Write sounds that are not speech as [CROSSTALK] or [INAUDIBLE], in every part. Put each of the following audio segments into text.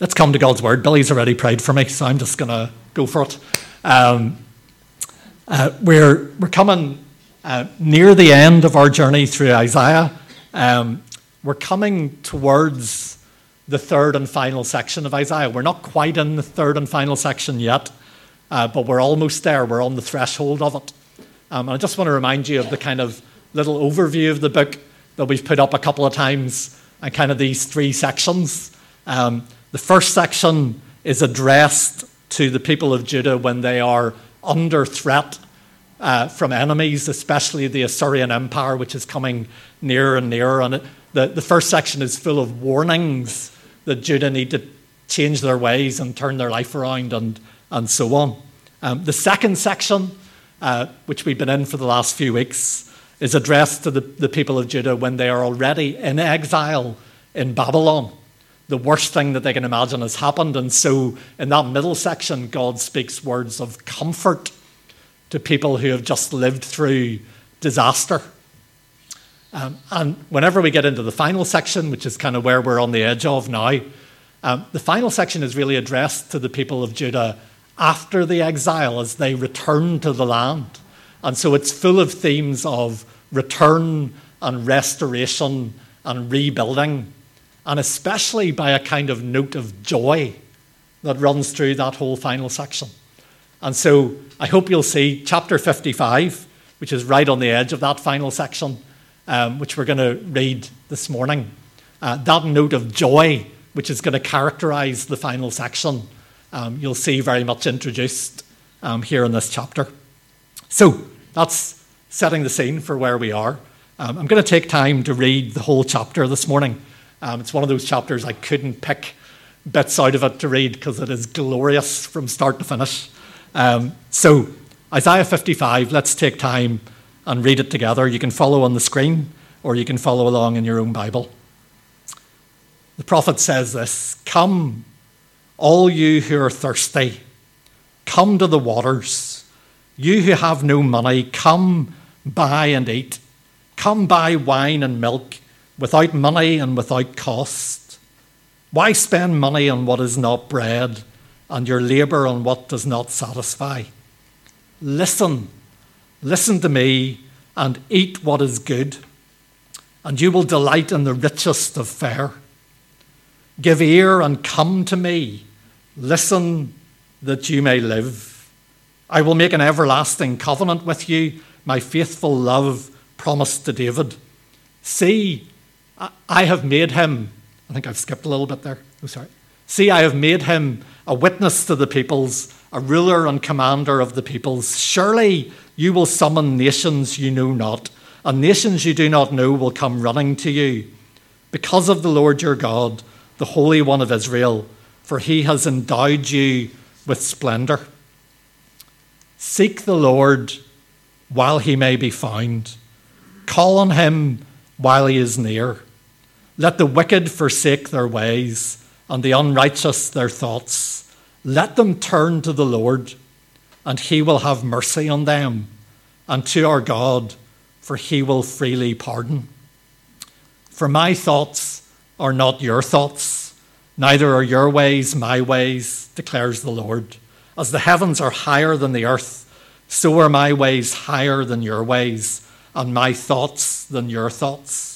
let's come to God's word. Billy's already prayed for me, so I'm just going to go for it. Um, uh, we're, we're coming uh, near the end of our journey through Isaiah. Um, we're coming towards the third and final section of Isaiah. We're not quite in the third and final section yet, uh, but we're almost there. We're on the threshold of it. Um, and I just want to remind you of the kind of little overview of the book that we've put up a couple of times and kind of these three sections. Um, the first section is addressed to the people of Judah when they are under threat uh, from enemies, especially the Assyrian Empire, which is coming nearer and nearer. And it, the, the first section is full of warnings that Judah need to change their ways and turn their life around and, and so on. Um, the second section, uh, which we've been in for the last few weeks, is addressed to the, the people of Judah when they are already in exile in Babylon. The worst thing that they can imagine has happened. And so, in that middle section, God speaks words of comfort to people who have just lived through disaster. Um, and whenever we get into the final section, which is kind of where we're on the edge of now, um, the final section is really addressed to the people of Judah after the exile as they return to the land. And so it's full of themes of return and restoration and rebuilding, and especially by a kind of note of joy that runs through that whole final section. And so I hope you'll see chapter 55, which is right on the edge of that final section, um, which we're going to read this morning. Uh, that note of joy, which is going to characterize the final section, um, you'll see very much introduced um, here in this chapter. So that's setting the scene for where we are. Um, I'm going to take time to read the whole chapter this morning. Um, it's one of those chapters I couldn't pick bits out of it to read because it is glorious from start to finish. Um, so, Isaiah 55, let's take time and read it together. You can follow on the screen or you can follow along in your own Bible. The prophet says this Come, all you who are thirsty, come to the waters. You who have no money, come buy and eat. Come buy wine and milk without money and without cost. Why spend money on what is not bread and your labour on what does not satisfy? Listen, listen to me and eat what is good, and you will delight in the richest of fare. Give ear and come to me. Listen that you may live. I will make an everlasting covenant with you, my faithful love promised to David. See, I have made him, I think I've skipped a little bit there. Oh, sorry. See, I have made him a witness to the peoples, a ruler and commander of the peoples. Surely you will summon nations you know not, and nations you do not know will come running to you. Because of the Lord your God, the Holy One of Israel, for he has endowed you with splendour. Seek the Lord while he may be found. Call on him while he is near. Let the wicked forsake their ways, and the unrighteous their thoughts. Let them turn to the Lord, and he will have mercy on them, and to our God, for he will freely pardon. For my thoughts are not your thoughts, neither are your ways my ways, declares the Lord. As the heavens are higher than the earth, so are my ways higher than your ways, and my thoughts than your thoughts.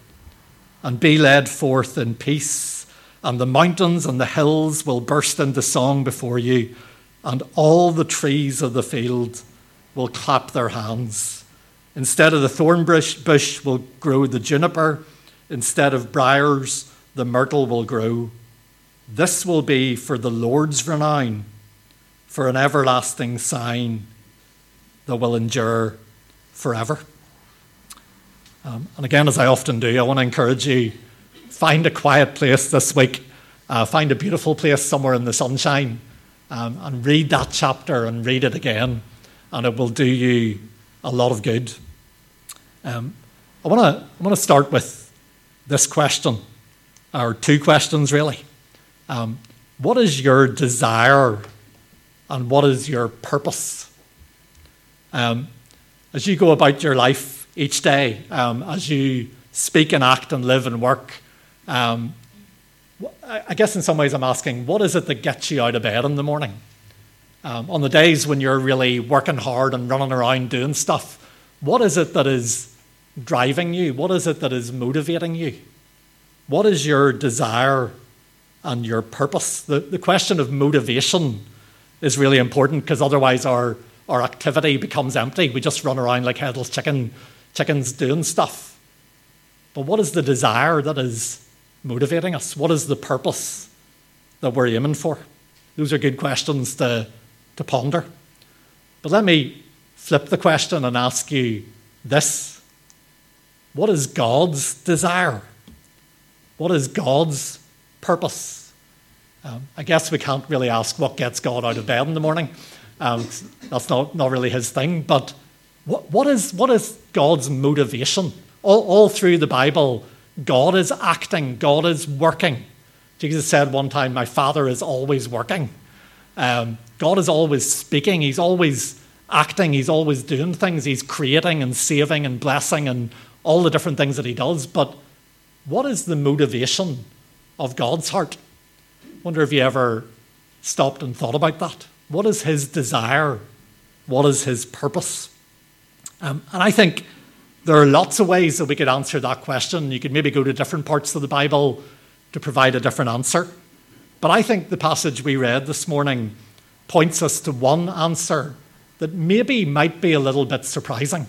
and be led forth in peace, and the mountains and the hills will burst into song before you, and all the trees of the field will clap their hands. Instead of the thorn bush, bush will grow the juniper, instead of briars, the myrtle will grow. This will be for the Lord's renown, for an everlasting sign that will endure forever. Um, and again, as I often do, I want to encourage you find a quiet place this week uh, find a beautiful place somewhere in the sunshine um, and read that chapter and read it again, and it will do you a lot of good. Um, I want to I want to start with this question, or two questions really. Um, what is your desire, and what is your purpose? Um, as you go about your life each day, um, as you speak and act and live and work, um, I guess in some ways I'm asking, what is it that gets you out of bed in the morning? Um, on the days when you're really working hard and running around doing stuff, what is it that is driving you? What is it that is motivating you? What is your desire and your purpose? The, the question of motivation is really important because otherwise our, our activity becomes empty. We just run around like headless chicken, chickens doing stuff. But what is the desire that is motivating us? What is the purpose that we're aiming for? Those are good questions to, to ponder. But let me flip the question and ask you this What is God's desire? What is God's purpose? Um, I guess we can't really ask what gets God out of bed in the morning. Um, that's not, not really his thing. But what, what, is, what is God's motivation? All, all through the Bible, God is acting, God is working. Jesus said one time, My Father is always working. Um, God is always speaking, He's always acting, He's always doing things, He's creating and saving and blessing and all the different things that He does. But what is the motivation of God's heart? Wonder if you ever stopped and thought about that. What is His desire? What is His purpose? Um, and I think there are lots of ways that we could answer that question. You could maybe go to different parts of the Bible to provide a different answer. But I think the passage we read this morning points us to one answer that maybe might be a little bit surprising.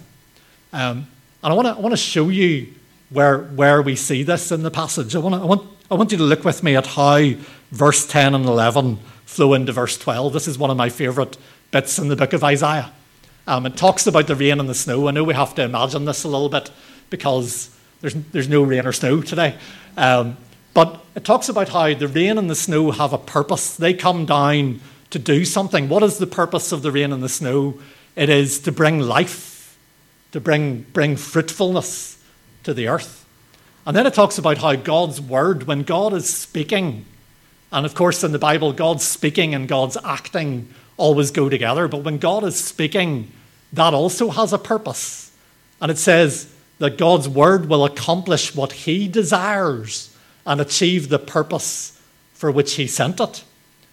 Um, and I want to show you where, where we see this in the passage. I, wanna, I, want, I want you to look with me at how verse 10 and 11 flow into verse 12. This is one of my favourite bits in the book of Isaiah. Um, it talks about the rain and the snow. I know we have to imagine this a little bit because there's, there's no rain or snow today. Um, but it talks about how the rain and the snow have a purpose. They come down to do something. What is the purpose of the rain and the snow? It is to bring life, to bring, bring fruitfulness to the earth. And then it talks about how God's word, when God is speaking, and of course in the Bible, God's speaking and God's acting always go together. But when God is speaking, that also has a purpose. And it says that God's word will accomplish what he desires and achieve the purpose for which he sent it.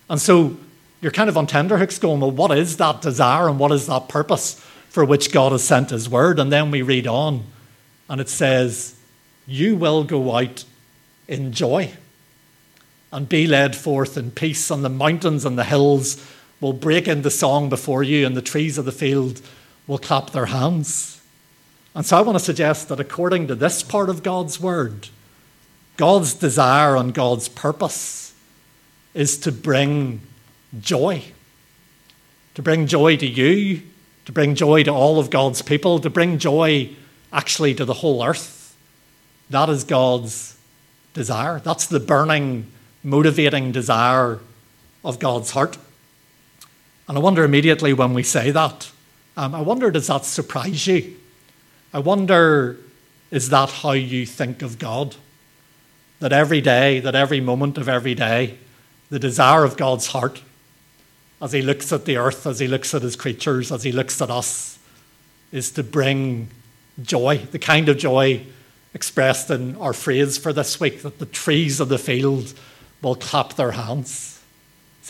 And so you're kind of on tenterhooks going, well, what is that desire and what is that purpose for which God has sent his word? And then we read on and it says, You will go out in joy and be led forth in peace on the mountains and the hills will break into song before you, and the trees of the field will clap their hands. And so I want to suggest that according to this part of God's word, God's desire and God's purpose is to bring joy. To bring joy to you, to bring joy to all of God's people, to bring joy actually to the whole earth. That is God's desire. That's the burning, motivating desire of God's heart. And I wonder immediately when we say that, um, I wonder, does that surprise you? I wonder, is that how you think of God? That every day, that every moment of every day, the desire of God's heart, as He looks at the earth, as He looks at His creatures, as He looks at us, is to bring joy, the kind of joy expressed in our phrase for this week that the trees of the field will clap their hands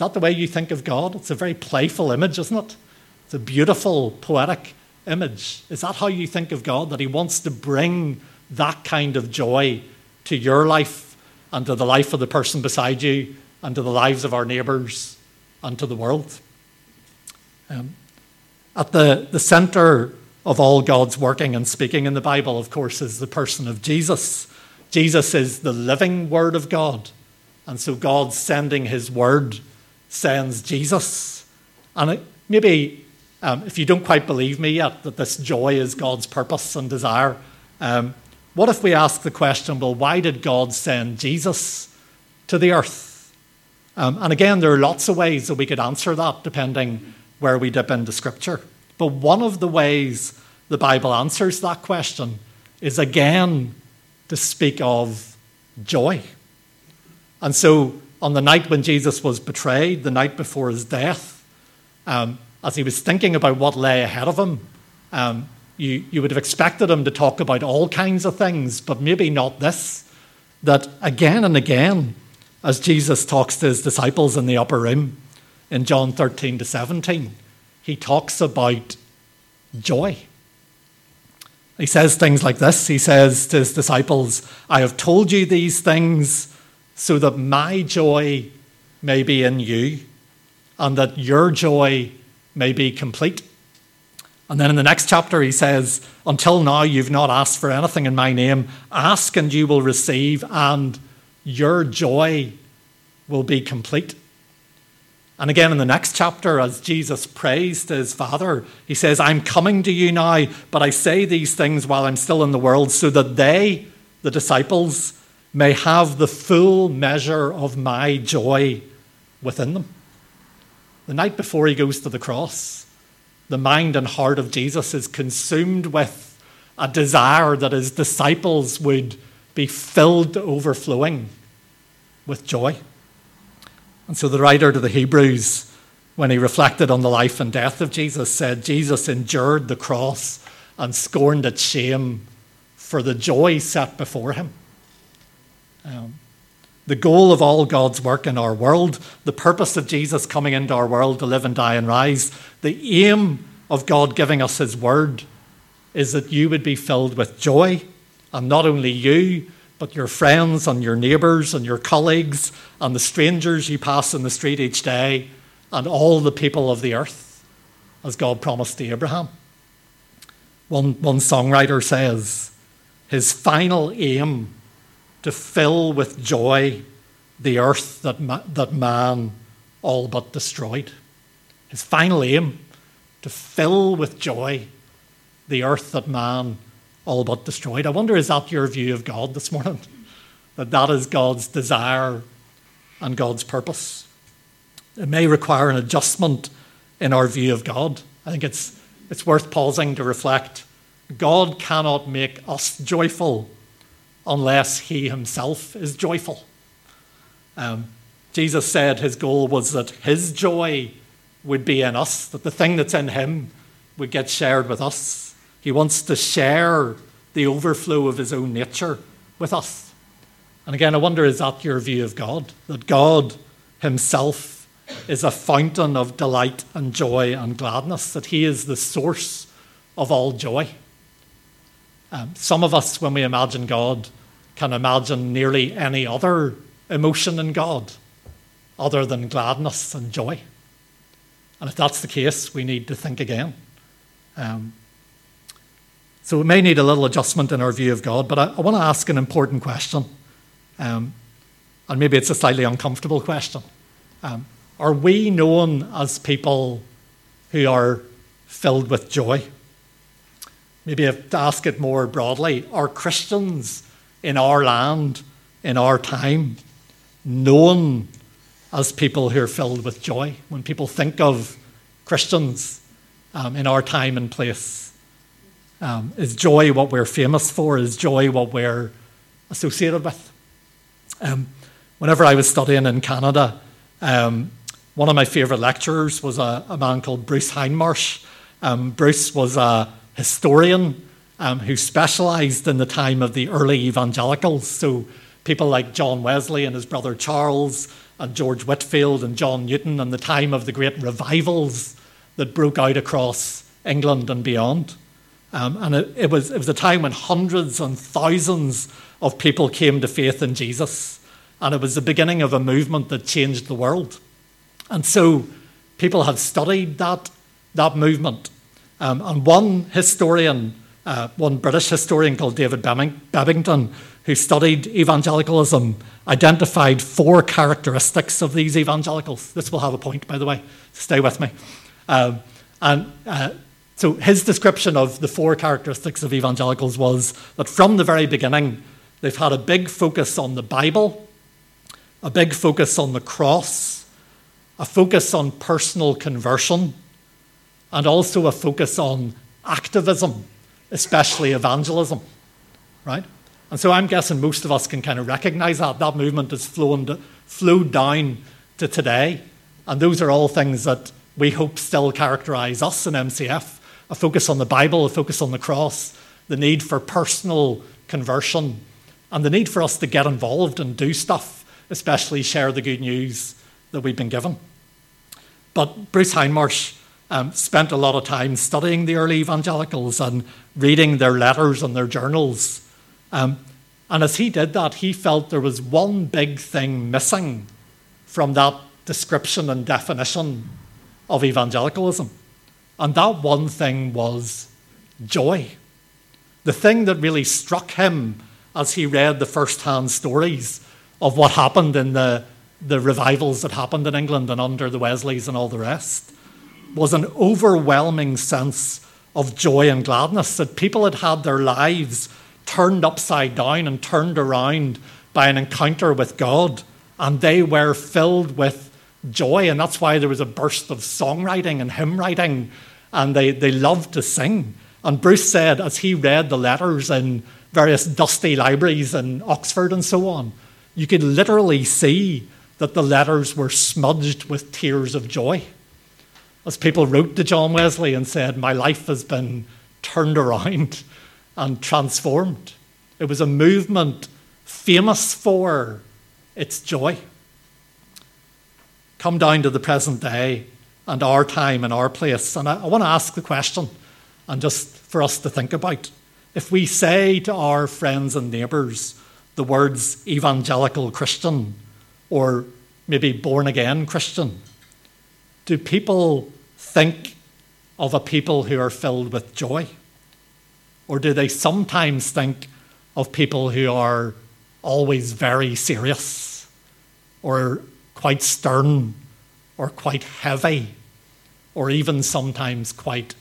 that the way you think of God? It's a very playful image, isn't it? It's a beautiful, poetic image. Is that how you think of God? That He wants to bring that kind of joy to your life and to the life of the person beside you and to the lives of our neighbours and to the world? Um, at the, the centre of all God's working and speaking in the Bible, of course, is the person of Jesus. Jesus is the living Word of God. And so God's sending His Word sends Jesus. And it, maybe um, if you don't quite believe me yet that this joy is God's purpose and desire, um, what if we ask the question well, why did God send Jesus to the earth? Um, and again, there are lots of ways that we could answer that depending where we dip into Scripture. But one of the ways the Bible answers that question is again to speak of joy. And so, on the night when Jesus was betrayed, the night before his death, um, as he was thinking about what lay ahead of him, um, you, you would have expected him to talk about all kinds of things, but maybe not this. That again and again, as Jesus talks to his disciples in the upper room in John 13 to 17, he talks about joy. He says things like this He says to his disciples, I have told you these things so that my joy may be in you and that your joy may be complete. And then in the next chapter, he says, Until now, you've not asked for anything in my name. Ask and you will receive, and your joy will be complete. And again, in the next chapter, as Jesus prays to his Father, he says, I'm coming to you now, but I say these things while I'm still in the world, so that they, the disciples, may have the full measure of my joy within them. The night before he goes to the cross, the mind and heart of Jesus is consumed with a desire that his disciples would be filled to overflowing with joy. And so the writer to the Hebrews, when he reflected on the life and death of Jesus, said, Jesus endured the cross and scorned its shame for the joy set before him. Um, the goal of all God's work in our world, the purpose of Jesus coming into our world to live and die and rise, the aim of God giving us His word is that you would be filled with joy, and not only you, but your friends and your neighbours and your colleagues and the strangers you pass in the street each day and all the people of the earth, as God promised to Abraham. One, one songwriter says, His final aim to fill with joy the earth that, ma- that man all but destroyed. His final aim to fill with joy the earth that man all but destroyed. I wonder, is that your view of God this morning? [LAUGHS] That that is God's desire and God's purpose? It may require an adjustment in our view of God. I think it's, it's worth pausing to reflect. God cannot make us joyful unless he himself is joyful. Um, Jesus said his goal was that his joy would be in us, that the thing that's in him would get shared with us. He wants to share the overflow of his own nature with us. And again, I wonder is that your view of God? That God himself is a fountain of delight and joy and gladness, that he is the source of all joy. Um, some of us, when we imagine God, can imagine nearly any other emotion in God other than gladness and joy. And if that's the case, we need to think again. Um, so we may need a little adjustment in our view of God, but I, I want to ask an important question. Um, and maybe it's a slightly uncomfortable question. Um, are we known as people who are filled with joy? Maybe to ask it more broadly, are Christians in our land, in our time, known as people who are filled with joy. When people think of Christians um, in our time and place, um, is joy what we're famous for? Is joy what we're associated with? Um, whenever I was studying in Canada, um, one of my favourite lecturers was a, a, man called Bruce Hindmarsh. Um, Bruce was a historian um, who specialised in the time of the early evangelicals. So people like John Wesley and his brother Charles, and George Whitefield and John Newton, and the time of the great revivals that broke out across England and beyond. Um, and it, it, was, it was a time when hundreds and thousands of people came to faith in Jesus. And it was the beginning of a movement that changed the world. And so people have studied that, that movement. Um, and one historian uh, one British historian called David Bebbington, who studied evangelicalism, identified four characteristics of these evangelicals. This will have a point, by the way. Stay with me. Um, and uh, so his description of the four characteristics of evangelicals was that from the very beginning, they've had a big focus on the Bible, a big focus on the cross, a focus on personal conversion, and also a focus on activism, especially evangelism, right? And so I'm guessing most of us can kind of recognize that. That movement has flown, flowed down to today. And those are all things that we hope still characterize us in MCF a focus on the Bible, a focus on the cross, the need for personal conversion, and the need for us to get involved and do stuff, especially share the good news that we've been given. But Bruce Hindmarsh um, spent a lot of time studying the early evangelicals and reading their letters and their journals. Um, and as he did that, he felt there was one big thing missing from that description and definition of evangelicalism. And that one thing was joy. The thing that really struck him as he read the first hand stories of what happened in the, the revivals that happened in England and under the Wesleys and all the rest was an overwhelming sense of joy and gladness that people had had their lives turned upside down and turned around by an encounter with God, and they were filled with joy. And that's why there was a burst of songwriting and hymn writing, and they, they loved to sing. And Bruce said, as he read the letters in various dusty libraries in Oxford and so on, you could literally see that the letters were smudged with tears of joy as people wrote to John Wesley and said, My life has been turned around and transformed. It was a movement famous for its joy. Come down to the present day and our time and our place. And I, I want to ask the question, and just for us to think about. If we say to our friends and neighbours the words evangelical Christian or maybe born again Christian, do people think of a people who are filled with joy? Or do they sometimes think of people who are always very serious or quite stern or quite heavy or even sometimes quite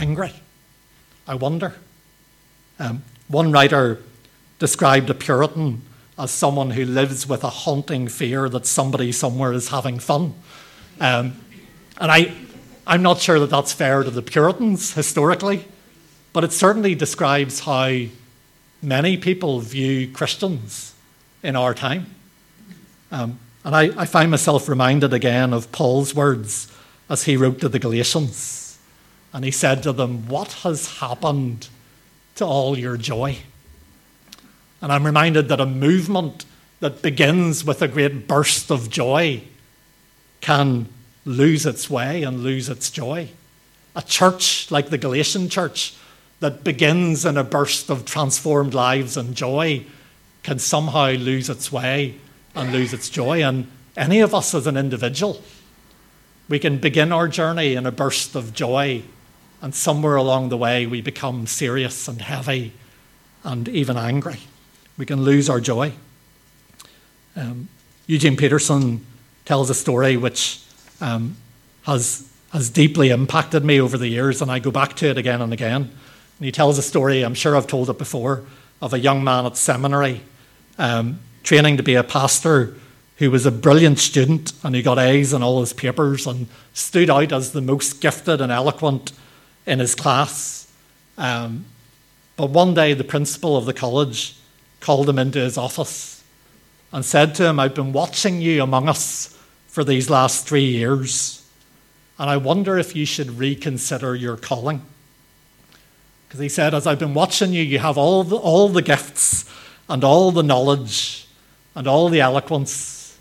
angry? I wonder. Um, one writer described a Puritan as someone who lives with a haunting fear that somebody somewhere is having fun. Um, and I, I'm not sure that that's fair to the Puritans historically, but it certainly describes how many people view Christians in our time. Um, and I, I find myself reminded again of Paul's words as he wrote to the Galatians. And he said to them, What has happened to all your joy? And I'm reminded that a movement that begins with a great burst of joy can lose its way and lose its joy. A church like the Galatian church that begins in a burst of transformed lives and joy can somehow lose its way and lose its joy. And any of us as an individual, we can begin our journey in a burst of joy, and somewhere along the way we become serious and heavy and even angry. We can lose our joy. Um, Eugene Peterson tells a story which um, has, has deeply impacted me over the years, and I go back to it again and again. And he tells a story, I'm sure I've told it before, of a young man at seminary um, training to be a pastor who was a brilliant student and he got A's in all his papers and stood out as the most gifted and eloquent in his class. Um, but one day, the principal of the college called him into his office and said to him, I've been watching you among us for these last three years. And I wonder if you should reconsider your calling. Because he said, As I've been watching you, you have all the, all the gifts and all the knowledge and all the eloquence,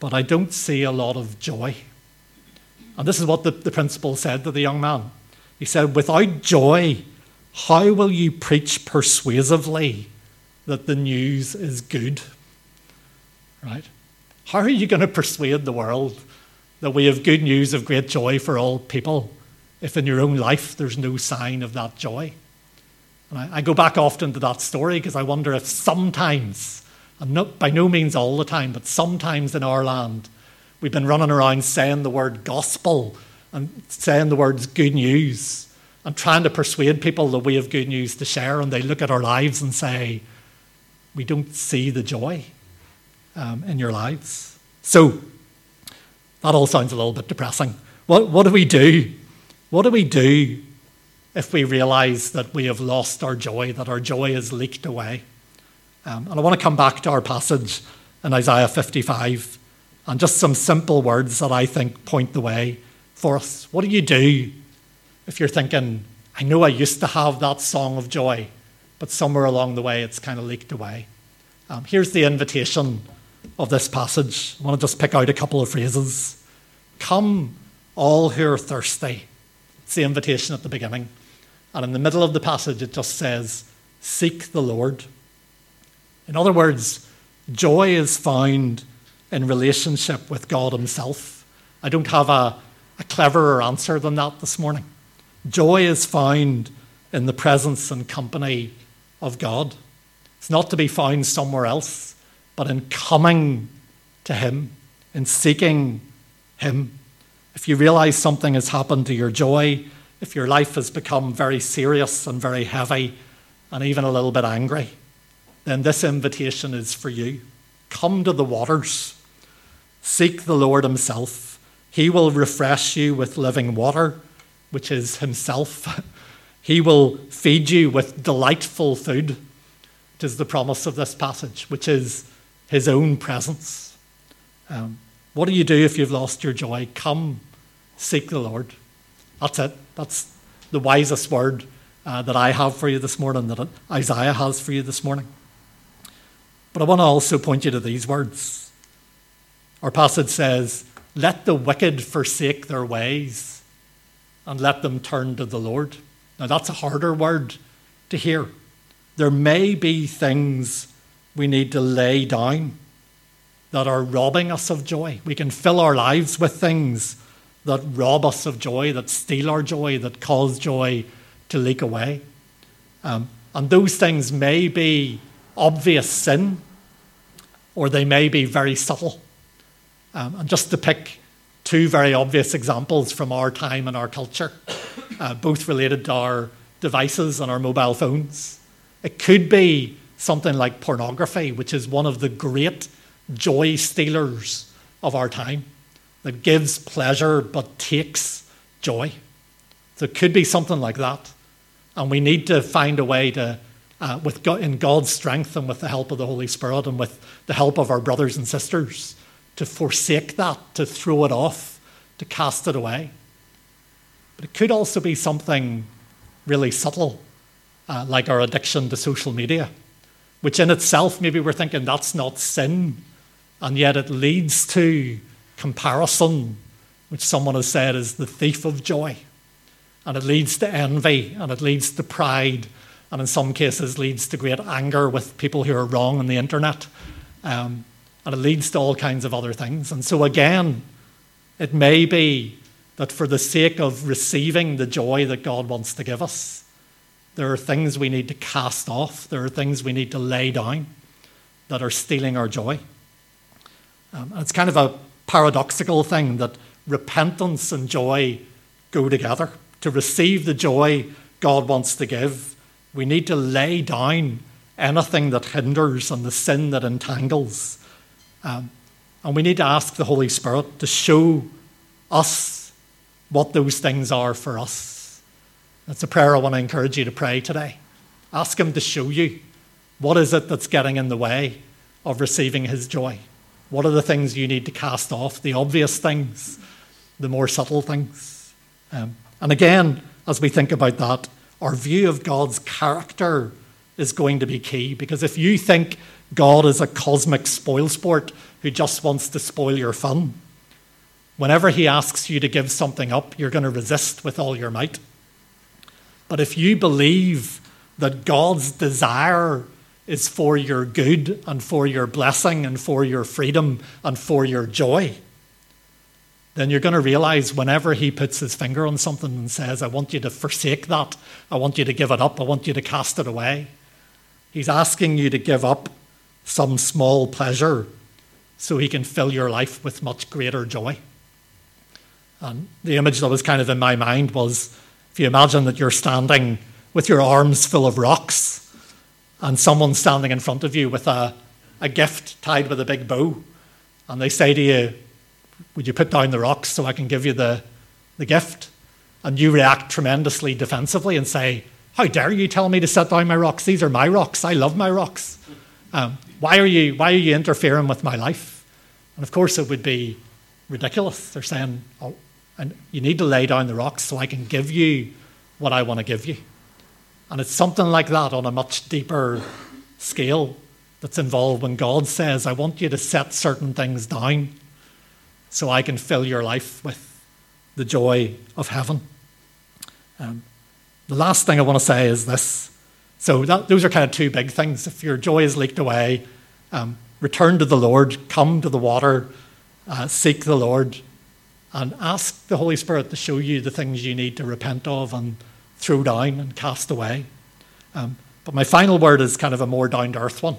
but I don't see a lot of joy. And this is what the, the principal said to the young man. He said, Without joy, how will you preach persuasively that the news is good? Right? How are you going to persuade the world that we have good news of great joy for all people if in your own life there's no sign of that joy? And I, I go back often to that story because I wonder if sometimes, and by no means all the time, but sometimes in our land, we've been running around saying the word gospel and saying the words good news and trying to persuade people that we have good news to share, and they look at our lives and say, We don't see the joy. Um, in your lives. So, that all sounds a little bit depressing. What, what do we do? What do we do if we realize that we have lost our joy, that our joy is leaked away? Um, and I want to come back to our passage in Isaiah 55 and just some simple words that I think point the way for us. What do you do if you're thinking, I know I used to have that song of joy, but somewhere along the way it's kind of leaked away? Um, here's the invitation of this passage. I want to just pick out a couple of phrases. Come, all who are thirsty. It's the invitation at the beginning. And in the middle of the passage, it just says, Seek the Lord. In other words, joy is found in relationship with God Himself. I don't have a, a cleverer answer than that this morning. Joy is found in the presence and company of God. It's not to be found somewhere else, but in coming to Him, in seeking Him. If you realize something has happened to your joy, if your life has become very serious and very heavy and even a little bit angry, then this invitation is for you. Come to the waters, seek the Lord Himself. He will refresh you with living water, which is Himself. [LAUGHS] he will feed you with delightful food. It is the promise of this passage, which is His own presence. Um, what do you do if you've lost your joy? Come seek the Lord. That's it. That's the wisest word uh, that I have for you this morning, that Isaiah has for you this morning. But I want to also point you to these words. Our passage says, Let the wicked forsake their ways and let them turn to the Lord. Now, that's a harder word to hear. There may be things we need to lay down that are robbing us of joy. We can fill our lives with things that rob us of joy, that steal our joy, that cause joy to leak away. Um, and those things may be obvious sin, or they may be very subtle. Um, and just to pick two very obvious examples from our time and our culture, uh, both related to our devices and our mobile phones. It could be something like pornography, which is one of the great joy stealers of our time that gives pleasure but takes joy. So it could be something like that. And we need to find a way to, uh, with God, in God's strength and with the help of the Holy Spirit and with the help of our brothers and sisters, to forsake that, to throw it off, to cast it away. But it could also be something really subtle, uh, like our addiction to social media, which in itself, maybe we're thinking that's not sin, and yet it leads to comparison, which someone has said is the thief of joy. And it leads to envy and it leads to pride and in some cases leads to great anger with people who are wrong on the internet. Um, and it leads to all kinds of other things. And so, again, it may be that for the sake of receiving the joy that God wants to give us, there are things we need to cast off, there are things we need to lay down that are stealing our joy. Um, it's kind of a paradoxical thing that repentance and joy go together. To receive the joy God wants to give, we need to lay down anything that hinders and the sin that entangles. Um, and we need to ask the Holy Spirit to show us what those things are for us. That's a prayer I want to encourage you to pray today. Ask Him to show you what is it that's getting in the way of receiving His joy. What are the things you need to cast off? The obvious things, the more subtle things. Um, and again, as we think about that, our view of God's character is going to be key because if you think God is a cosmic spoilsport who just wants to spoil your fun, whenever he asks you to give something up, you're going to resist with all your might. But if you believe that God's desire is for your good and for your blessing and for your freedom and for your joy, then you're going to realize whenever he puts his finger on something and says, I want you to forsake that, I want you to give it up, I want you to cast it away, he's asking you to give up some small pleasure so he can fill your life with much greater joy. And the image that was kind of in my mind was if you imagine that you're standing with your arms full of rocks and someone standing in front of you with a a gift tied with a big bow, and they say to you, Would you put down the rocks so I can give you the, the gift? And you react tremendously defensively and say, How dare you tell me to set down my rocks? These are my rocks. I love my rocks. Um, why, are you, why are you interfering with my life? And of course, it would be ridiculous. They're saying, Oh, and you need to lay down the rocks so I can give you what I want to give you. And it's something like that on a much deeper scale that's involved when God says, I want you to set certain things down so I can fill your life with the joy of heaven. Um, the last thing I want to say is this. So, that, those are kind of two big things. If your joy is leaked away, um, return to the Lord, come to the water, uh, seek the Lord, and ask the Holy Spirit to show you the things you need to repent of and throw down and cast away. Um, but my final word is kind of a more down to earth one,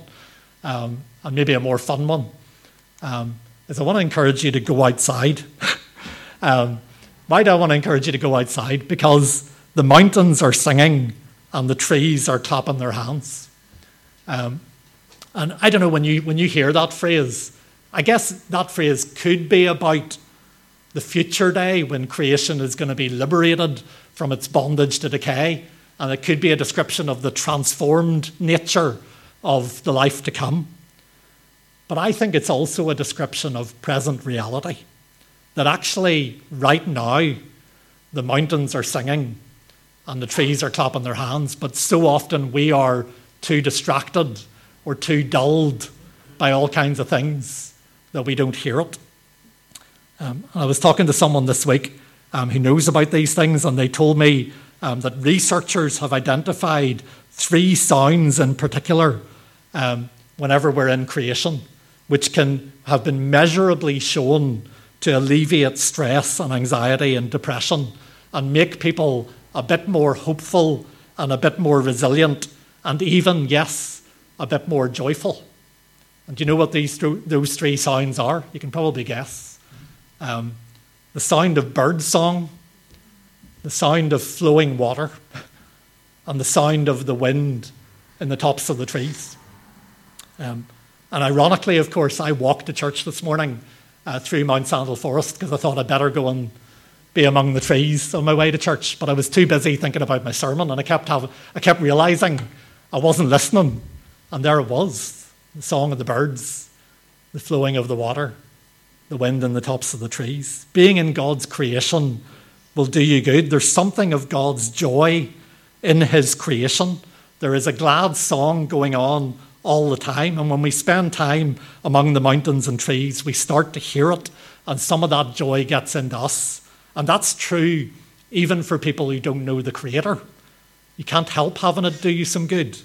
um, and maybe a more fun one. Um, is I want to encourage you to go outside. [LAUGHS] Um, why do I want to encourage you to go outside? Because the mountains are singing and the trees are clapping their hands. Um, and I don't know when you when you hear that phrase, I guess that phrase could be about the future day when creation is going to be liberated from its bondage to decay. And it could be a description of the transformed nature of the life to come. But I think it's also a description of present reality. That actually, right now, the mountains are singing and the trees are clapping their hands, but so often we are too distracted or too dulled by all kinds of things that we don't hear it. Um, I was talking to someone this week um, who knows about these things, and they told me um, that researchers have identified three sounds in particular um, whenever we're in creation, which can have been measurably shown to alleviate stress and anxiety and depression and make people a bit more hopeful and a bit more resilient and even, yes, a bit more joyful. And do you know what these those three sounds are? You can probably guess. Um, the sound of bird song, the sound of flowing water, and the sound of the wind in the tops of the trees. Um, and ironically, of course, I walked to church this morning uh, through Mountsandel Forest because I thought I'd better go and be among the trees on my way to church. But I was too busy thinking about my sermon, and I kept, having, I kept realizing I wasn't listening. And there it was the song of the birds, the flowing of the water, the wind in the tops of the trees. Being in God's creation will do you good. There's something of God's joy in His creation. There is a glad song going on all the time. And when we spend time among the mountains and trees, we start to hear it, and some of that joy gets into us. And that's true even for people who don't know the Creator. You can't help having it do you some good.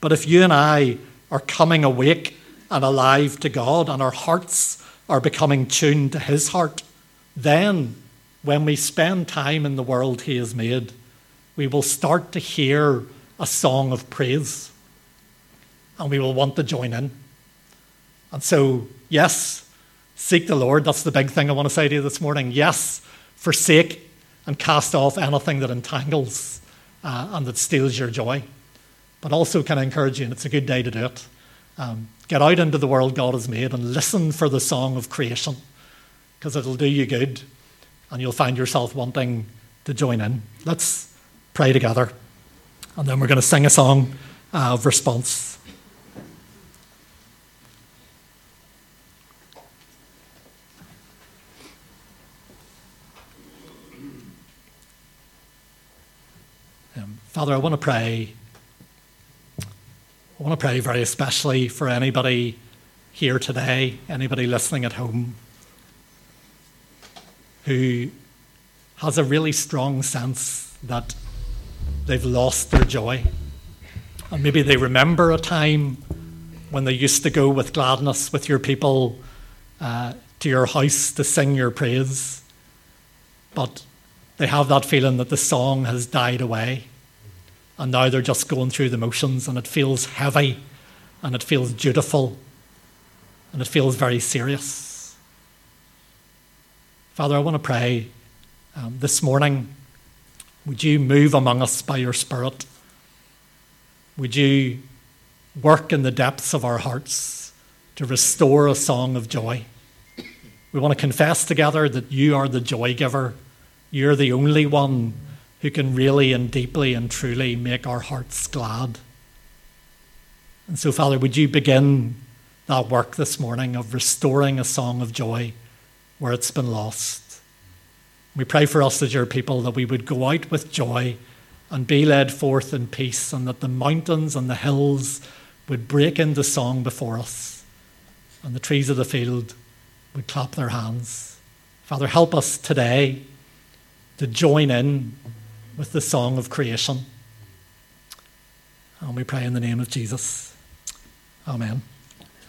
But if you and I are coming awake and alive to God, and our hearts are becoming tuned to His heart, then when we spend time in the world He has made, we will start to hear a song of praise and we will want to join in. And so, yes, seek the Lord. That's the big thing I want to say to you this morning. Yes, forsake and cast off anything that entangles uh, and that steals your joy. But also, can I encourage you, and it's a good day to do it. Um, get out into the world God has made and listen for the song of creation because it'll do you good and you'll find yourself wanting to join in. Let's pray together and then we're going to sing a song uh, of response. Um, Father, I want to pray I want to pray very especially for anybody here today, anybody listening at home who has a really strong sense that they've lost their joy. And maybe they remember a time when they used to go with gladness with your people uh, to your house to sing your praise, but they have that feeling that the song has died away and now they're just going through the motions, and it feels heavy, and it feels dutiful, and it feels very serious. Father, I want to pray um, this morning. Would you move among us by your Spirit? Would you work in the depths of our hearts to restore a song of joy. We want to confess together that you are the joy giver. You're the only one who can really and deeply and truly make our hearts glad. And so, Father, would you begin that work this morning of restoring a song of joy where it's been lost? We pray for us as your people that we would go out with joy and be led forth in peace, and that the mountains and the hills would break into song before us, and the trees of the field would clap their hands. Father, help us today to join in with the song of creation. And we pray in the name of Jesus. Amen.